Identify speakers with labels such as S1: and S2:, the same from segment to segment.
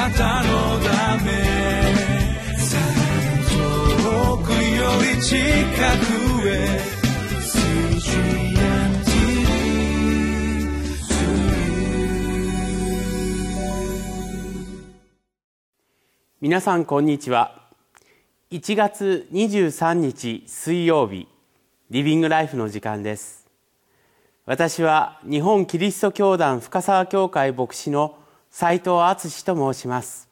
S1: なたのため遠くより近くへ
S2: 皆さんこんにちは1月23日水曜日リビングライフの時間です。私は日本キリスト教団深沢教会牧師の斉藤敦と申します。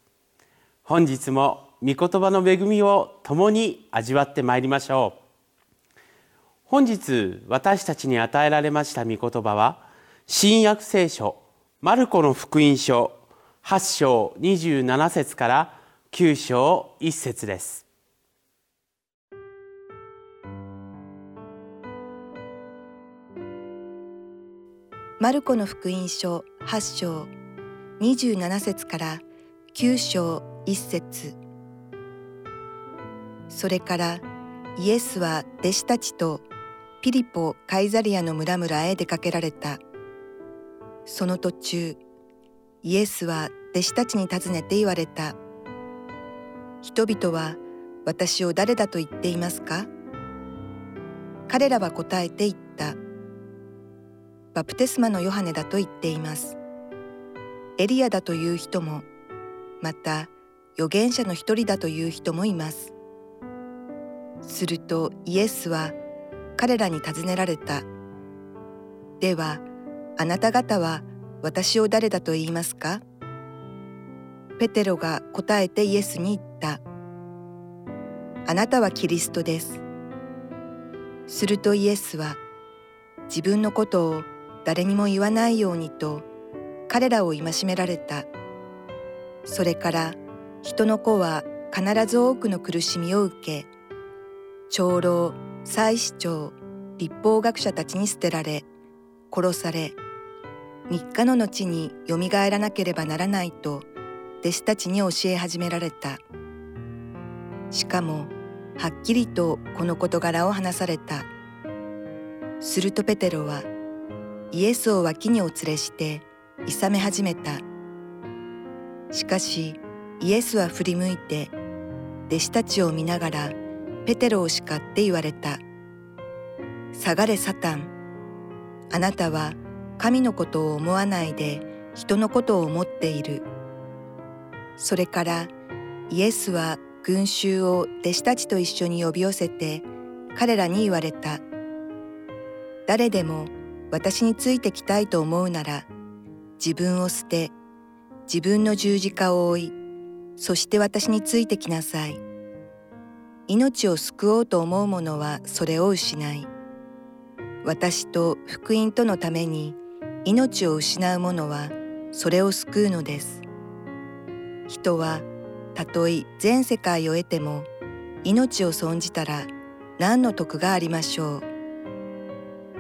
S2: 本日も御言葉の恵みを共に味わってまいりましょう。本日私たちに与えられました御言葉は新約聖書マルコの福音書8章27節から9章1節です。
S3: マルコの福音書8章27節から9章1節。それからイエスは弟子たちとピリポ・カイザリアの村々へ出かけられた。その途中イエスは弟子たちに尋ねて言われた。人々は私を誰だと言っていますか？彼らは答えて言った。バプテスマのヨハネだと言っています。エリアだという人も、また預言者の一人だという人もいます。するとイエスは彼らに尋ねられた。では、あなた方は私を誰だと言いますか？ペテロが答えてイエスに言った。あなたはキリストです。するとイエスは自分のことを誰にも言わないようにと彼らを戒められた。それから人の子は必ず多くの苦しみを受け長老祭司長立法学者たちに捨てられ殺され3日の後によみがえらなければならないと弟子たちに教え始められた。しかもはっきりとこの事柄を話された。するとペテロは「イエスを脇にお連れして諌め始めた。しかしイエスは振り向いて弟子たちを見ながらペテロを叱って言われた。下がれサタン。あなたは神のことを思わないで人のことを思っている。それからイエスは群衆を弟子たちと一緒に呼び寄せて彼らに言われた。誰でも私についてきたいと思うなら自分を捨て自分の十字架を追いそして私についてきなさい。命を救おうと思う者はそれを失い私と福音とのために命を失う者はそれを救うのです。人はたとえ全世界を得ても命を損じたら何の得がありましょう。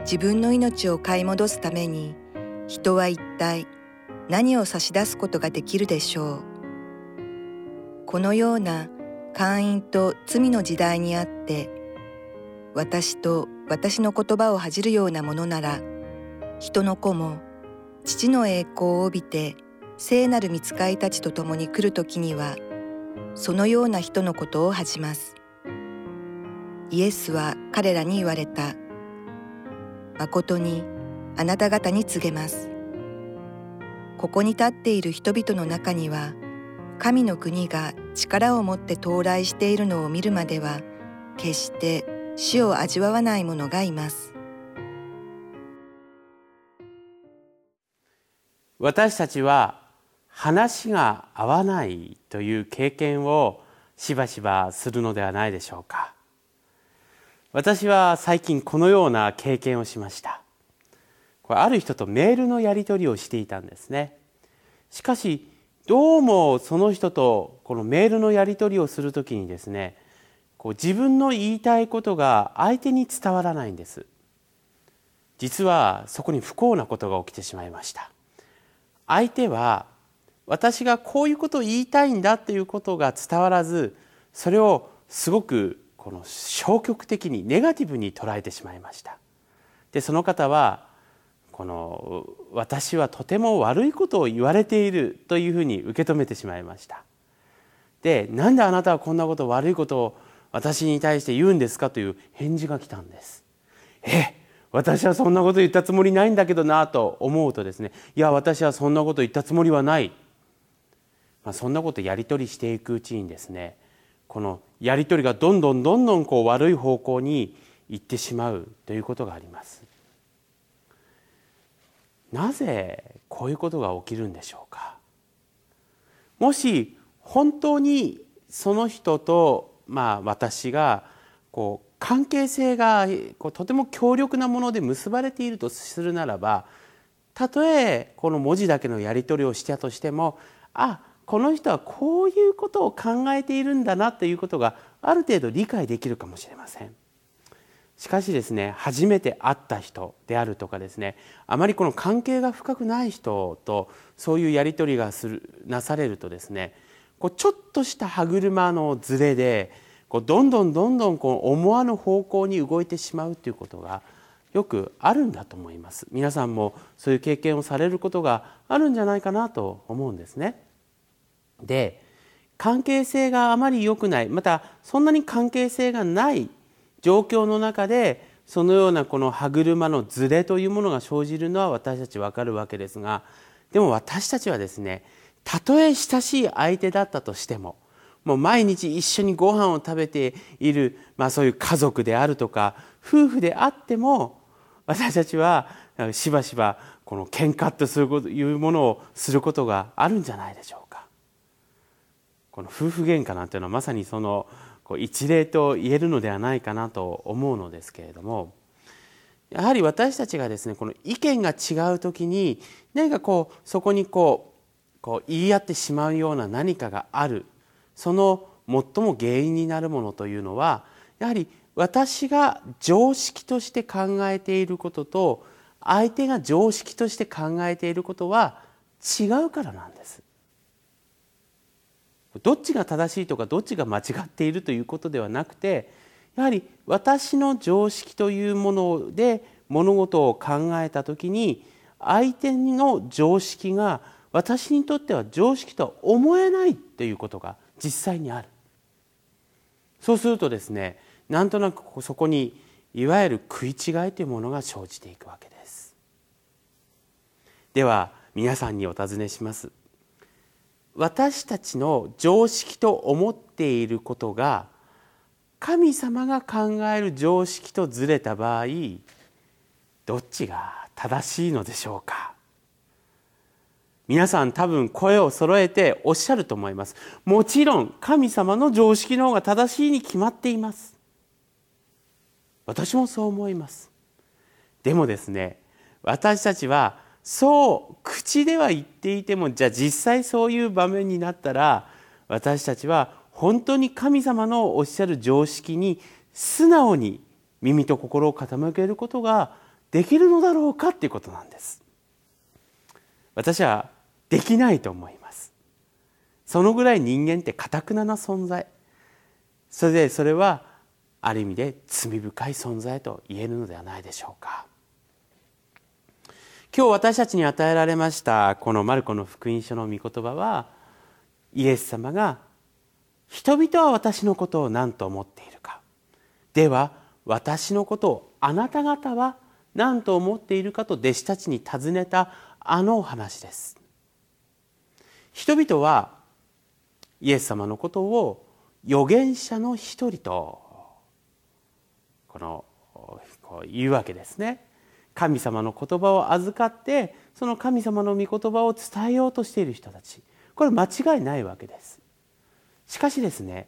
S3: 自分の命を買い戻すために人は一体何を差し出すことができるでしょう。このような会員と罪の時代にあって私と私の言葉を恥じるようなものなら人の子も父の栄光を帯びて聖なる見つかいたちと共に来る時にはそのような人のことを恥じます。イエスは彼らに言われた「誠にあなた方に告げます。ここに立っている人々の中には、神の国が力を持って到来しているのを見るまでは、決して死を味わわない者がいます。
S2: 私たちは話が合わないという経験をしばしばするのではないでしょうか。私は最近このような経験をしましたこれある人とメールのやり取りをしていたんですね。しかしどうもその人とこのメールのやり取りをするときにですねこう自分の言いたいことが相手に伝わらないんです。実はそこに不幸なことが起きてしまいました。相手は私がこういうことを言いたいんだということが伝わらずそれをすごくこの消極的にネガティブに捉えてしまいました。でその方はこの私はとても悪いことを言われているというふうに受け止めてしまいました。でなんであなたはこんなこと悪いことを私に対して言うんですかという返事が来たんです。え私はそんなこと言ったつもりないんだけどなと思うとですねいや私はそんなこと言ったつもりはない、まあ、そんなことやり取りしていくうちにですねこのやり取りがどんどんどんどんこう悪い方向に行ってしまうということがあります。なぜこういうことが起きるんでしょうか？もし本当にその人とまあ私がこう関係性がこうとても強力なもので結ばれているとするならばたとえこの文字だけのやり取りをしたとしてもあこの人はこういうことを考えているんだなということがある程度理解できるかもしれません。しかしですね初めて会った人であるとかですねあまりこの関係が深くない人とそういうやり取りがするなされるとですねこうちょっとした歯車のずれでこうどんどんどんどんこう思わぬ方向に動いてしまうということがよくあるんだと思います皆さんもそういう経験をされることがあるんじゃないかなと思うんですね。で関係性があまり良くないまたそんなに関係性がない状況の中でそのようなこの歯車のズレというものが生じるのは私たち分かるわけですがでも私たちはですねたとえ親しい相手だったとしてももう毎日一緒にご飯を食べている、まあ、そういう家族であるとか夫婦であっても私たちはしばしばこの喧嘩とするというものをすることがあるんじゃないでしょうか。この夫婦喧嘩なんていうのはまさにそのこう一例と言えるのではないかなと思うのですけれどもやはり私たちがですねこの意見が違う時に何かこうそこにこうこう言い合ってしまうような何かがあるその最も原因になるものというのはやはり私が常識として考えていることと相手が常識として考えていることは違うからなんです。どっちが正しいとかどっちが間違っているということではなくてやはり私の常識というもので物事を考えた時に相手の常識が私にとっては常識とは思えないということが実際にある。そうするとですねなんとなくそこにいわゆる食い違いというものが生じていくわけです。では皆さんにお尋ねします。私たちの常識と思っていることが神様が考える常識とずれた場合どっちが正しいのでしょうか？皆さん多分声を揃えておっしゃると思います。もちろん神様の常識の方が正しいに決まっています。私もそう思います。でもですね私たちはそう口では言っていてもじゃあ実際そういう場面になったら私たちは本当に神様のおっしゃる常識に素直に耳と心を傾けることができるのだろうかっていうことなんです。私はできないと思います。そのぐらい人間ってかたくなな存在。それでそれはある意味で罪深い存在と言えるのではないでしょうか。今日私たちに与えられましたこのマルコの福音書の御言葉はイエス様が人々は私のことを何と思っているか。では私のことをあなた方は何と思っているかと弟子たちに尋ねたあのお話です。人々はイエス様のことを預言者の一人とこのこう言うわけですね。神様の言葉を預かってその神様の御言葉を伝えようとしている人たち。これ間違いないわけです。しかしですね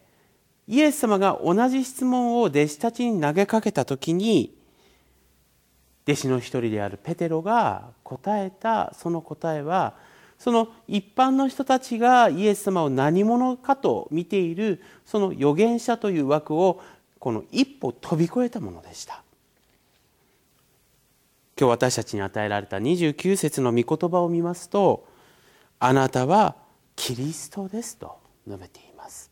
S2: イエス様が同じ質問を弟子たちに投げかけた時に弟子の一人であるペテロが答えたその答えはその一般の人たちがイエス様を何者かと見ているその預言者という枠をこの一歩飛び越えたものでした。今日私たちに与えられた29節の御言葉を見ますと「あなたはキリストです」と述べています。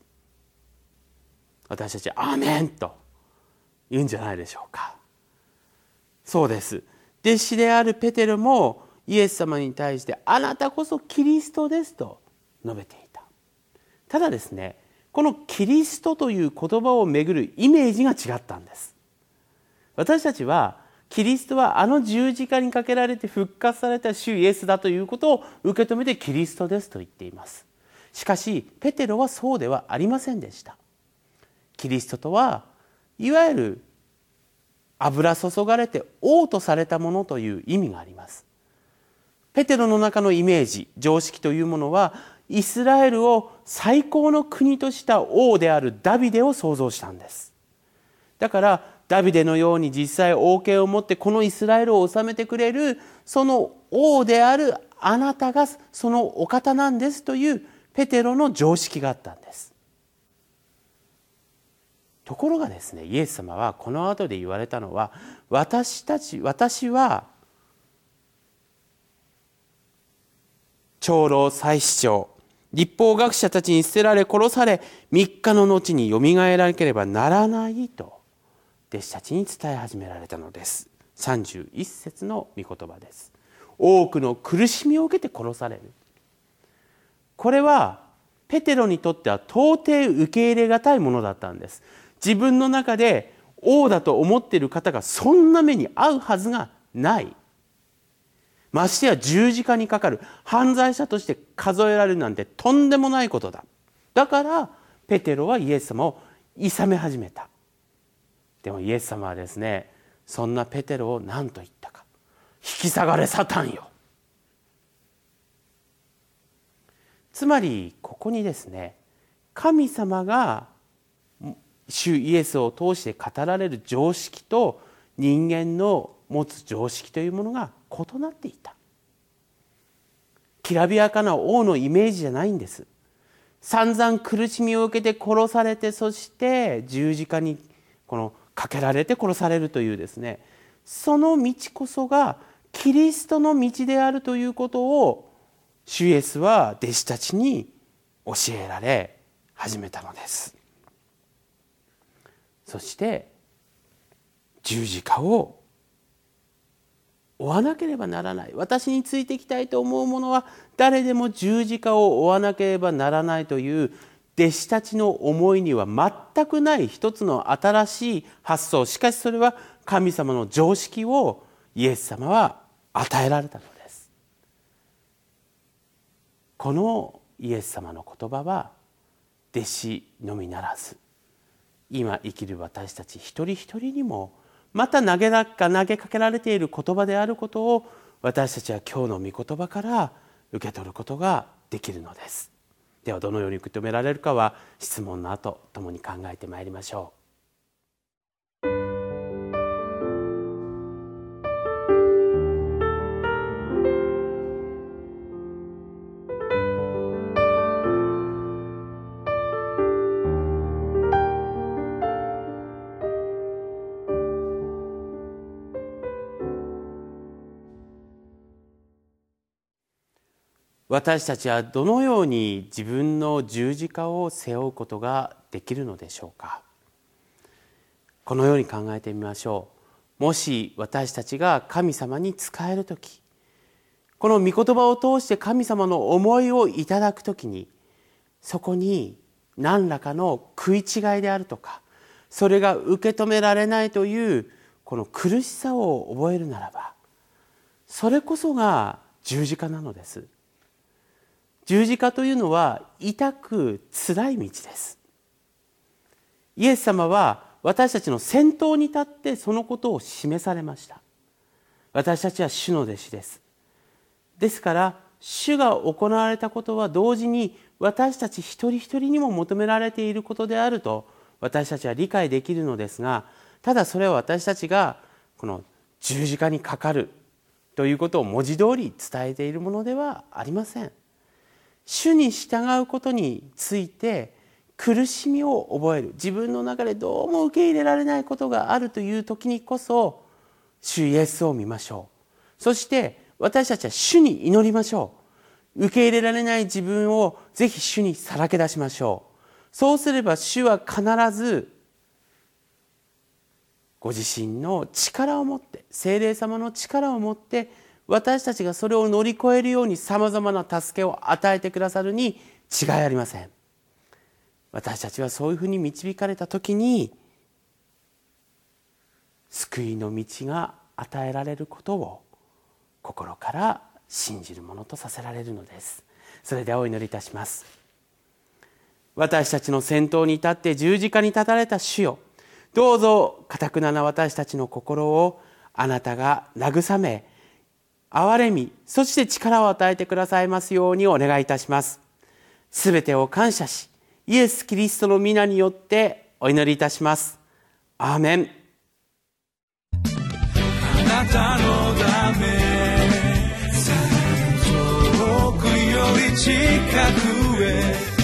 S2: 私たち「アーメン!」と言うんじゃないでしょうか。そうです。弟子であるペテロもイエス様に対してあなたこそキリストですと述べていた。ただですねこのキリストという言葉をめぐるイメージが違ったんです。私たちはキリストはあの十字架にかけられて復活された主イエスだということを受け止めてキリストですと言っています。しかしペテロはそうではありませんでした。キリストとはいわゆる油注がれて王とされたものという意味があります。ペテロの中のイメージ常識というものはイスラエルを最高の国とした王であるダビデを創造したんです。だからダビデのように実際王権を持ってこのイスラエルを治めてくれるその王であるあなたがそのお方なんですというペテロの常識があったんです。ところがですねイエス様はこの後で言われたのは私たち私は長老祭司長立法学者たちに捨てられ殺され3日の後によみがえらなければならないと。弟子たちに伝え始められたのです。31節の御言葉です。多くの苦しみを受けて殺される。これはペテロにとっては到底受け入れがたいものだったんです。自分の中で王だと思っている方がそんな目に遭うはずがない。ましてや十字架にかかる。犯罪者として数えられるなんてとんでもないことだ。だからペテロはイエス様を諌め始めた。でもイエス様はですねそんなペテロを何と言ったか。引き下がれサタンよ。つまりここにですね神様が主イエスを通して語られる常識と人間の持つ常識というものが異なっていた。きらびやかな王のイメージじゃないんです。散々苦しみを受けて殺されてそして十字架にこのかけられて殺されるというですねその道こそがキリストの道であるということを主イエスは弟子たちに教えられ始めたのです。そして十字架を追わなければならない。私についていきたいと思う者は誰でも十字架を追わなければならないという弟子たちの思いには全くない一つの新しい発想しかしそれは神様の常識をイエス様は与えられたのですこのイエス様の言葉は弟子のみならず今生きる私たち一人一人にもまた投げか投げかけられている言葉であることを私たちは今日の御言葉から受け取ることができるのです。ではどのように受け止められるかは質問の後ともに考えてまいりましょう。私たちはどのように自分の十字架を背負うことができるのでしょうか？このように考えてみましょう。もし私たちが神様に仕える時この御言葉を通して神様の思いをいただく時にそこに何らかの食い違いであるとかそれが受け止められないというこの苦しさを覚えるならばそれこそが十字架なのです。十字架というのは痛く辛い道です。イエス様は私たちの先頭に立ってそのことを示されました。私たちは主の弟子です。ですから主が行われたことは同時に私たち一人一人にも求められていることであると私たちは理解できるのですがただそれは私たちがこの十字架にかかるということを文字通り伝えているものではありません。主に従うことについて苦しみを覚える。自分の中でどうも受け入れられないことがあるという時にこそ主イエスを見ましょう。そして私たちは主に祈りましょう。受け入れられない自分をぜひ主にさらけ出しましょう。そうすれば主は必ずご自身の力を持って精霊様の力を持って私たちがそれを乗り越えるようにさまざまな助けを与えてくださるに違いありません。私たちはそういうふうに導かれた時に救いの道が与えられることを心から信じるものとさせられるのです。それではお祈りいたします。私たちの先頭に立って十字架に立たれた主よ。どうぞかたくなな私たちの心をあなたが慰め憐れみそして力を与えてくださいますようにお願いいたします。すべてを感謝しイエス・キリストの皆によってお祈りいたします。アーメン。
S1: あなたのため遠くより近くへ